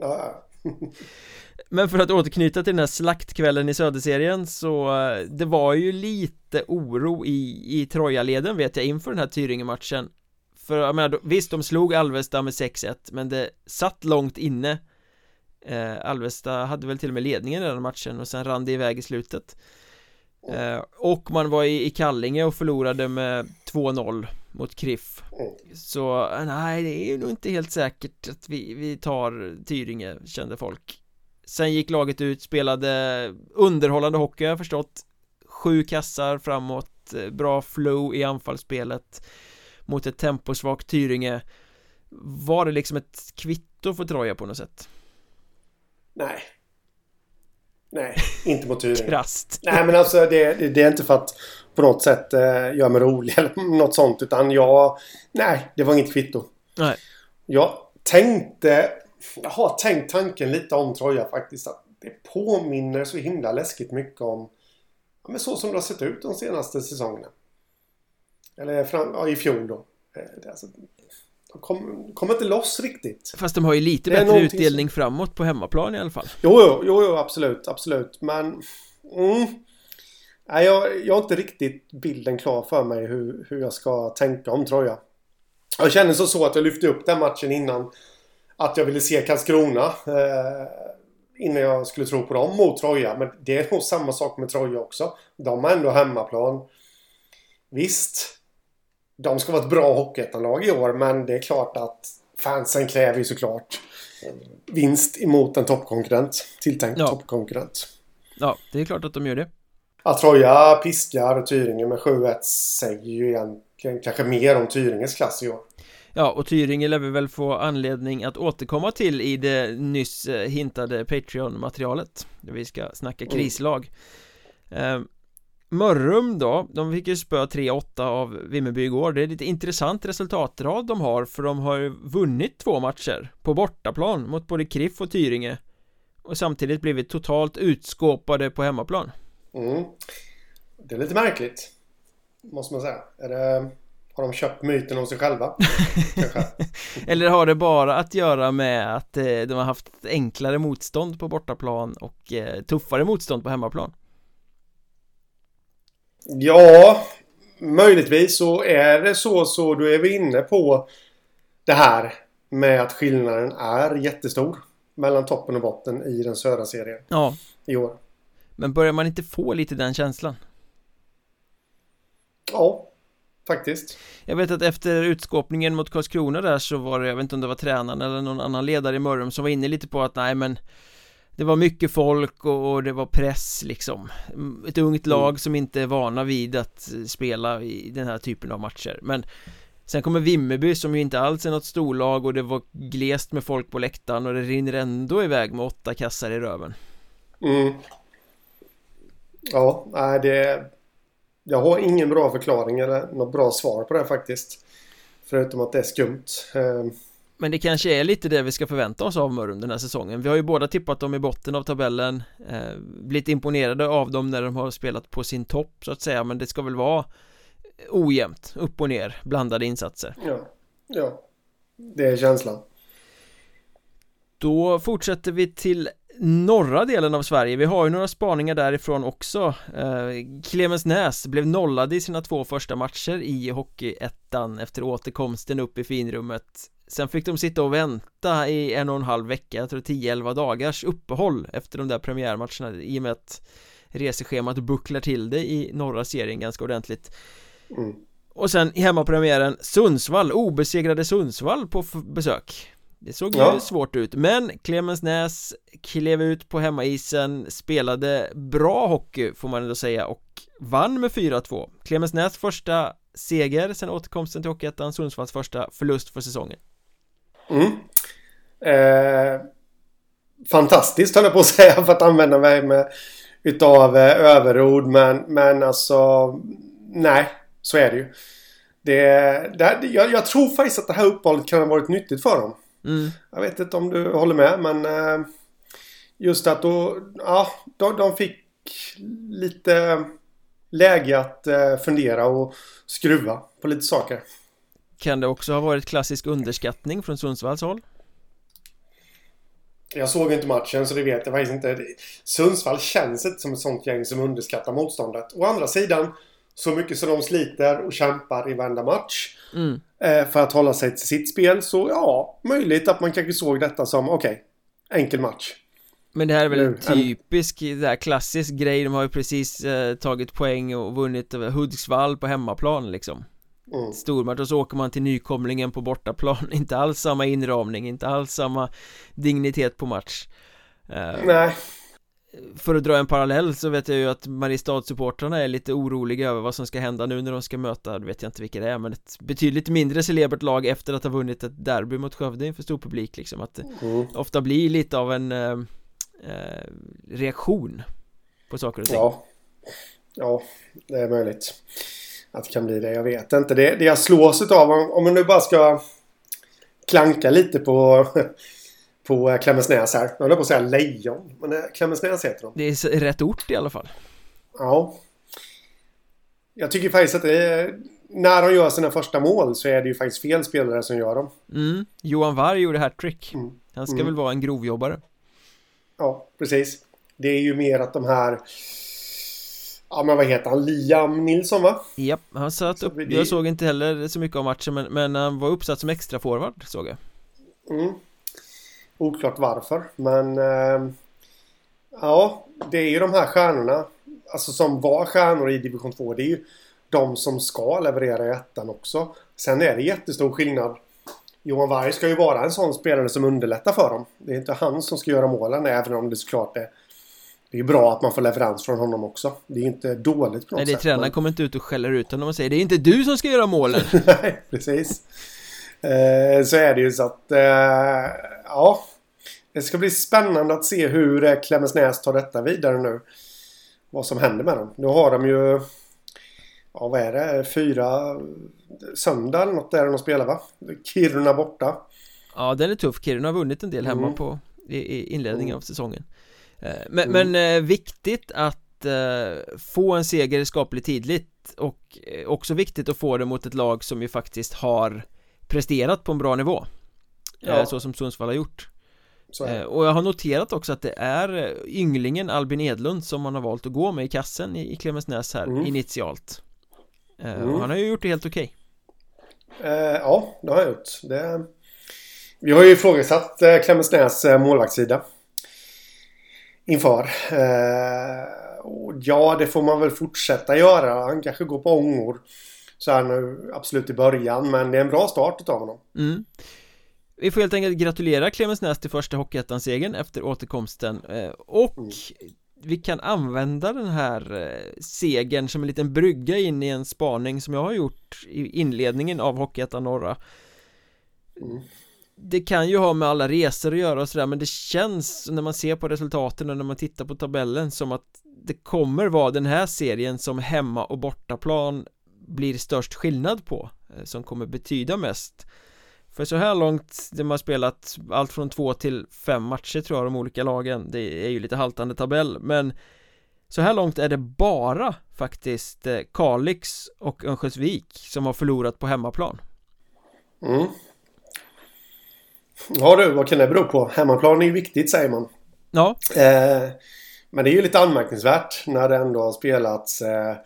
Ja. Men för att återknyta till den här slaktkvällen i Söderserien så eh, det var ju lite oro i, i Troja-leden vet jag inför den här Tyringe-matchen. För jag menar, visst de slog Alvesta med 6-1 men det satt långt inne. Eh, Alvesta hade väl till och med ledningen i den matchen och sen rann det iväg i slutet. Eh, Och man var i, i Kallinge och förlorade med 2-0 mot Kriff. Så nej, det är ju nog inte helt säkert att vi, vi tar Tyringe, kände folk. Sen gick laget ut, spelade underhållande hockey har jag förstått. Sju kassar framåt, eh, bra flow i anfallsspelet mot ett temposvagt Tyringe. Var det liksom ett kvitto för Troja på något sätt? Nej. Nej, inte mot Tyringe. Krasst Nej men alltså det, det, det, är inte för att på något sätt eh, göra mig rolig eller något sånt utan jag Nej, det var inget kvitto Nej Jag tänkte Jag har tänkt tanken lite om Troja faktiskt att det påminner så himla läskigt mycket om ja, men så som det har sett ut de senaste säsongerna. Eller fram, ja, i fjol då. Eh, alltså, de kommer kom inte loss riktigt. Fast de har ju lite bättre utdelning som... framåt på hemmaplan i alla fall. Jo, jo, jo, jo absolut, absolut. Men... Mm, nej, jag, jag har inte riktigt bilden klar för mig hur, hur jag ska tänka om Troja. Jag känner så, så att jag lyfte upp den matchen innan. Att jag ville se Karlskrona. Eh, innan jag skulle tro på dem mot Troja. Men det är nog samma sak med Troja också. De har ändå hemmaplan. Visst, de ska vara ett bra hockeyettanlag i år men det är klart att fansen kräver ju såklart vinst emot en toppkonkurrent. Tilltänkt ja. toppkonkurrent. Ja, det är klart att de gör det. Att Troja piskar Tyringe med 7-1 säger ju egentligen kanske mer om Tyringes klass i år. Ja, och Tyringe lär vi väl få anledning att återkomma till i det nyss eh, hintade Patreon-materialet Där vi ska snacka mm. krislag mm. Mörrum då, de fick ju spö 3-8 av Vimmerby igår Det är lite intressant resultatrad de har för de har ju vunnit två matcher på bortaplan mot både Kriff och Tyringe och samtidigt blivit totalt utskåpade på hemmaplan mm. Det är lite märkligt Måste man säga det Har de köpt myten om sig själva? Eller har det bara att göra med att eh, de har haft enklare motstånd på bortaplan och eh, tuffare motstånd på hemmaplan? Ja, möjligtvis så är det så så då är vi inne på det här med att skillnaden är jättestor mellan toppen och botten i den södra serien. Ja. I år. Men börjar man inte få lite den känslan? Ja, faktiskt. Jag vet att efter utskåpningen mot Karlskrona där så var det, jag vet inte om det var tränaren eller någon annan ledare i Mörrum som var inne lite på att nej men det var mycket folk och det var press liksom Ett ungt lag mm. som inte är vana vid att spela i den här typen av matcher Men Sen kommer Vimmerby som ju inte alls är något storlag och det var glest med folk på läktaren och det rinner ändå iväg med åtta kassar i röven Mm Ja, nej det Jag har ingen bra förklaring eller något bra svar på det faktiskt. Förutom att det är skumt. Ehm, men det kanske är lite det vi ska förvänta oss av Mörrum den här säsongen. Vi har ju båda tippat dem i botten av tabellen. Eh, Blivit imponerade av dem när de har spelat på sin topp så att säga. Men det ska väl vara ojämnt, upp och ner, blandade insatser. Ja, ja. Det är känslan. Då fortsätter vi till norra delen av Sverige, vi har ju några spaningar därifrån också. Eh, Clemensnäs blev nollade i sina två första matcher i Hockeyettan efter återkomsten upp i finrummet. Sen fick de sitta och vänta i en och en halv vecka, jag tror 10-11 dagars uppehåll efter de där premiärmatcherna i och med att reseschemat bucklar till det i norra serien ganska ordentligt. Mm. Och sen i hemmapremiären Sundsvall, obesegrade Sundsvall på besök Det såg ja. ju svårt ut, men Clemensnäs klev ut på hemmaisen, spelade bra hockey får man ändå säga och vann med 4-2 Clemensnäs första seger sen återkomsten till Hockeyettan, Sundsvalls första förlust för säsongen Mm. Eh, fantastiskt höll jag på att säga för att använda mig med utav eh, överord men, men alltså nej, så är det ju. Det, det, jag, jag tror faktiskt att det här uppehållet kan ha varit nyttigt för dem. Mm. Jag vet inte om du håller med men eh, just att då, ja, de, de fick lite läge att eh, fundera och skruva på lite saker. Kan det också ha varit klassisk underskattning från Sundsvalls håll? Jag såg inte matchen så det vet jag faktiskt inte. Sundsvall känns inte som ett sånt gäng som underskattar motståndet. Å andra sidan, så mycket som de sliter och kämpar i varenda match mm. eh, för att hålla sig till sitt spel. Så ja, möjligt att man kanske såg detta som okej, okay, enkel match. Men det här är väl en typisk, det här klassisk grej, de har ju precis eh, tagit poäng och vunnit över Hudiksvall på hemmaplan liksom. Mm. stormatch och så åker man till nykomlingen på bortaplan. Inte alls samma inramning, inte alls samma dignitet på match. Uh, Nej För att dra en parallell så vet jag ju att Mariestad-supportrarna är lite oroliga över vad som ska hända nu när de ska möta, det vet jag inte vilka det är men ett betydligt mindre celebert lag efter att ha vunnit ett derby mot Skövde inför stor publik liksom att det mm. ofta blir lite av en uh, uh, reaktion på saker och ting Ja, ja det är möjligt att det kan bli det. Jag vet inte. Det, det jag slås av om man nu bara ska klanka lite på på Klemensnäs här. Jag höll på att säga Lejon. Men Klemensnäs heter de. Det är rätt ort i alla fall. Ja. Jag tycker faktiskt att det är, när de gör sina första mål så är det ju faktiskt fel spelare som gör dem. Mm. Johan Varg gjorde hattrick. Mm. Han ska mm. väl vara en grovjobbare. Ja, precis. Det är ju mer att de här Ja men vad heter han? Liam Nilsson va? Japp, han satt upp, jag såg inte heller så mycket av matchen men, men han var uppsatt som extra forward såg jag mm. Oklart varför men eh, Ja, det är ju de här stjärnorna. Alltså som var stjärnor i division 2 Det är ju de som ska leverera i ettan också. Sen är det jättestor skillnad. Johan Varg ska ju vara en sån spelare som underlättar för dem. Det är inte han som ska göra målen även om det såklart är det är bra att man får leverans från honom också. Det är inte dåligt på något Nej, det sätt tränaren men... kommer inte ut och skäller ut honom och säger Det är inte du som ska göra målen. Nej, precis. Eh, Så är det ju så att eh, Ja Det ska bli spännande att se hur eh, Klemensnäs tar detta vidare nu Vad som händer med dem Nu har de ju Ja vad är det? Fyra Söndag eller något är det de spelar va? Kiruna borta Ja den är tuff Kiruna har vunnit en del hemma mm. på i, i inledningen mm. av säsongen Eh, men, mm. men eh, viktigt att få en seger skapligt tidigt och också viktigt att få det mot ett lag som ju faktiskt har presterat på en bra nivå ja. Så som Sundsvall har gjort och jag har noterat också att det är ynglingen Albin Edlund som man har valt att gå med i kassen i Klemensnäs här mm. initialt mm. Och han har ju gjort det helt okej okay. eh, Ja, det har han gjort det... Vi har ju ifrågasatt Klemensnäs målvaktssida inför. Eh, ja, det får man väl fortsätta göra. Han kanske går på ångor. Så här nu absolut i början, men det är en bra start av honom. Mm. Vi får helt enkelt gratulera Clemensnäs till första Hockeyettan-segern efter återkomsten eh, och mm. vi kan använda den här eh, segern som en liten brygga in i en spaning som jag har gjort i inledningen av Hockeyettan Norra. Mm. Det kan ju ha med alla resor att göra och sådär men det känns när man ser på resultaten och när man tittar på tabellen som att det kommer vara den här serien som hemma och bortaplan blir störst skillnad på eh, som kommer betyda mest för så här långt, de har spelat allt från två till fem matcher tror jag de olika lagen Det är ju lite haltande tabell men Så här långt är det bara faktiskt eh, Kalix och Örnsköldsvik som har förlorat på hemmaplan mm. Ja du, vad kan det bero på? Hemmaplan är ju viktigt säger man. Ja. Eh, men det är ju lite anmärkningsvärt när det ändå har spelats eh,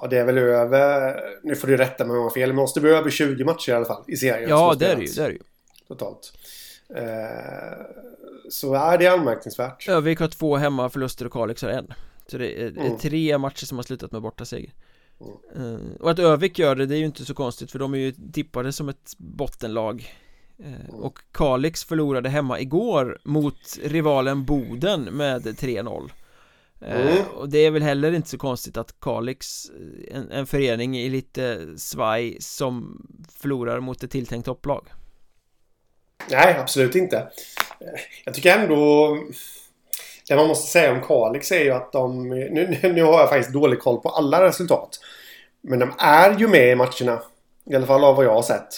Ja, det är väl över... Nu får du rätta mig om jag har fel. Men måste vara över 20 matcher i alla fall i serien. Ja, det är det ju. Det är det ju. Totalt. Eh, så är det anmärkningsvärt. Övik har två hemmaförluster och Kalix har en. Så det är, mm. tre matcher som har slutat med bortaseger. Mm. Eh, och att Övik gör det, det är ju inte så konstigt för de är ju tippade som ett bottenlag. Eh, mm. Och Kalix förlorade hemma igår mot rivalen Boden med 3-0. Eh, mm. Och det är väl heller inte så konstigt att Kalix, en, en förening i lite svaj som förlorar mot ett tilltänkt topplag. Nej, absolut inte. Jag tycker ändå... Det man måste säga om Kalix är ju att de... Nu, nu har jag faktiskt dålig koll på alla resultat. Men de är ju med i matcherna. I alla fall av vad jag har sett.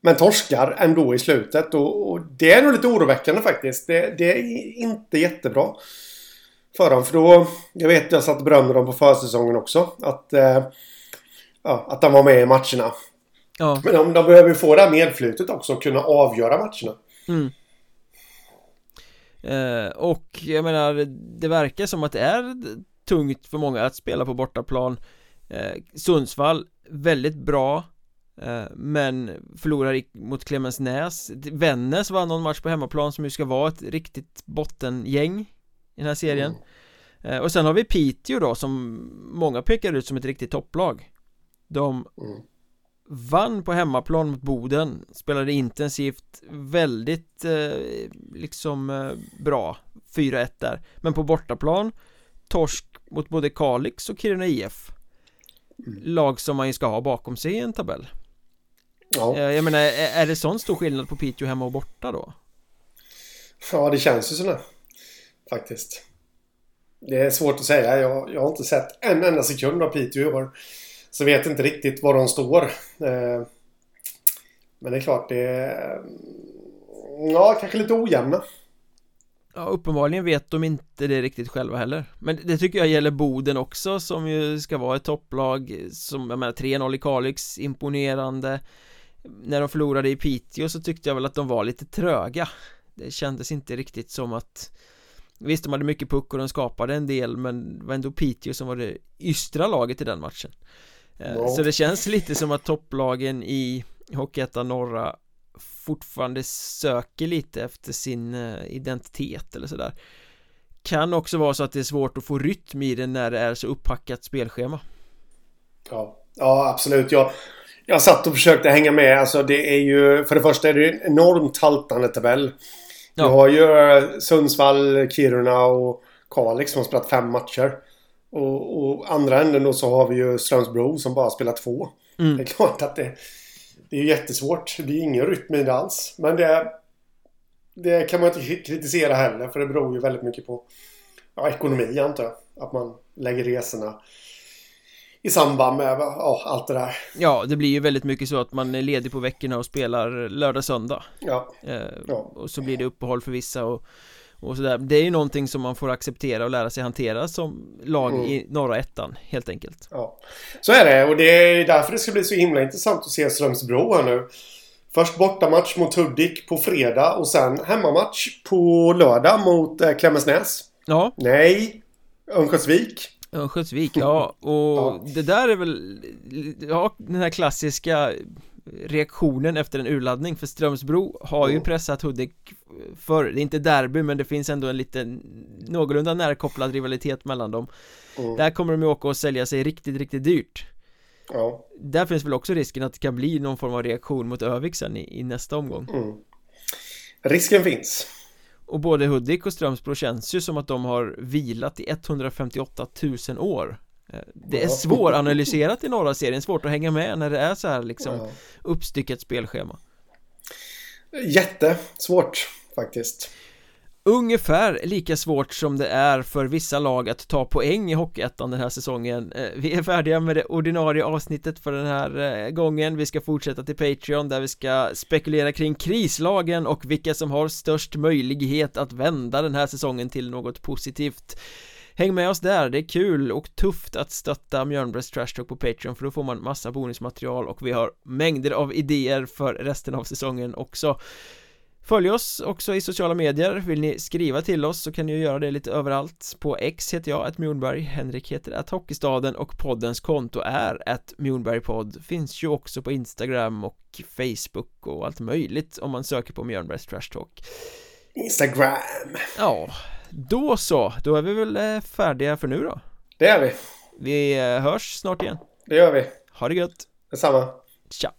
Men torskar ändå i slutet och, och det är nog lite oroväckande faktiskt. Det, det är inte jättebra för dem. För då, jag vet jag satt och berömde dem på försäsongen också. Att, eh, ja, att de var med i matcherna. Ja. Men de, de behöver ju få det här medflutet också och kunna avgöra matcherna. Mm. Eh, och jag menar, det verkar som att det är tungt för många att spela på bortaplan. Eh, Sundsvall, väldigt bra. Eh, men förlorar mot Clemensnäs Vännäs vann någon match på hemmaplan som ju ska vara ett riktigt bottengäng i den här serien mm. Och sen har vi Piteå då som många pekar ut som ett riktigt topplag De mm. vann på hemmaplan mot Boden Spelade intensivt Väldigt eh, liksom eh, bra 4-1 där Men på bortaplan Torsk mot både Kalix och Kiruna IF mm. Lag som man ju ska ha bakom sig i en tabell Ja Jag menar, är det sån stor skillnad på Piteå hemma och borta då? Ja, det känns ju sådär Faktiskt. Det är svårt att säga. Jag, jag har inte sett en enda sekund av Piteå i år. Så vet inte riktigt var de står. Eh, men det är klart, det är... Mm, ja, kanske lite ojämna. Ja, uppenbarligen vet de inte det riktigt själva heller Men det tycker jag gäller Boden också som ju ska vara ett topplag Som, jag menar 3-0 i Kalix, imponerande När de förlorade i Piteå så tyckte jag väl att de var lite tröga Det kändes inte riktigt som att Visst, de hade mycket puck och de skapade en del men det var ändå Piteå som var det ystra laget i den matchen no. Så det känns lite som att topplagen i Hockeyettan norra fortfarande söker lite efter sin eh, identitet eller sådär Kan också vara så att det är svårt att få rytm i det när det är så upphackat spelschema Ja, ja absolut. Jag, jag satt och försökte hänga med. Alltså det är ju... För det första är det en enormt haltande tabell. Ja. Du har ju eh, Sundsvall, Kiruna och Kalix som har spelat fem matcher. Och, och andra änden då så har vi ju Strömsbro som bara spelat två. Mm. Det är klart att det, det är jättesvårt. Det är ingen rytm i det alls. Men det, det kan man inte kritisera heller för det beror ju väldigt mycket på ja, ekonomi antar jag. Att man lägger resorna i samband med ja, allt det där. Ja, det blir ju väldigt mycket så att man är ledig på veckorna och spelar lördag-söndag ja. Eh, ja. Och så blir det uppehåll för vissa och, och sådär. Det är ju någonting som man får acceptera och lära sig hantera som lag mm. i norra ettan, helt enkelt. Ja, så är det och det är därför det ska bli så himla intressant att se Strömsbro här nu. Först bortamatch mot Hudik på fredag och sen hemmamatch på lördag mot eh, Klemensnäs. Ja. Nej Örnsköldsvik Örnsköldsvik, ja och ja. det där är väl Ja, den här klassiska reaktionen efter en urladdning för Strömsbro har ju pressat Hudik för det är inte derby men det finns ändå en liten någorlunda närkopplad rivalitet mellan dem. Mm. Där kommer de ju åka och sälja sig riktigt, riktigt dyrt. Ja. Där finns väl också risken att det kan bli någon form av reaktion mot Övik sen i, i nästa omgång. Mm. Risken finns och både Hudik och Strömsbro känns ju som att de har vilat i 158 000 år. Eh, Det är svåranalyserat i norra serien, svårt att hänga med när det är så här liksom uppstyckat spelschema. Jättesvårt faktiskt Ungefär lika svårt som det är för vissa lag att ta poäng i Hockeyettan den här säsongen. Eh, vi är färdiga med det ordinarie avsnittet för den här eh, gången. Vi ska fortsätta till Patreon där vi ska spekulera kring krislagen och vilka som har störst möjlighet att vända den här säsongen till något positivt. Häng med oss där, det är kul och tufft att stötta Mjölnbergs Trash Talk på Patreon för då får man massa bonusmaterial och vi har mängder av idéer för resten av säsongen också. Följ oss också i sociala medier, vill ni skriva till oss så kan ni göra det lite överallt. På X heter jag, att Mjornberg, Henrik heter att Hockeystaden och poddens konto är att Mjornbergpodd Finns ju också på Instagram och Facebook och allt möjligt om man söker på Mjörnbergs Trash Talk. Instagram. Ja, då så, då är vi väl eh, färdiga för nu då. Det är vi. Vi eh, hörs snart igen. Det gör vi. Ha det gött. Detsamma. Tja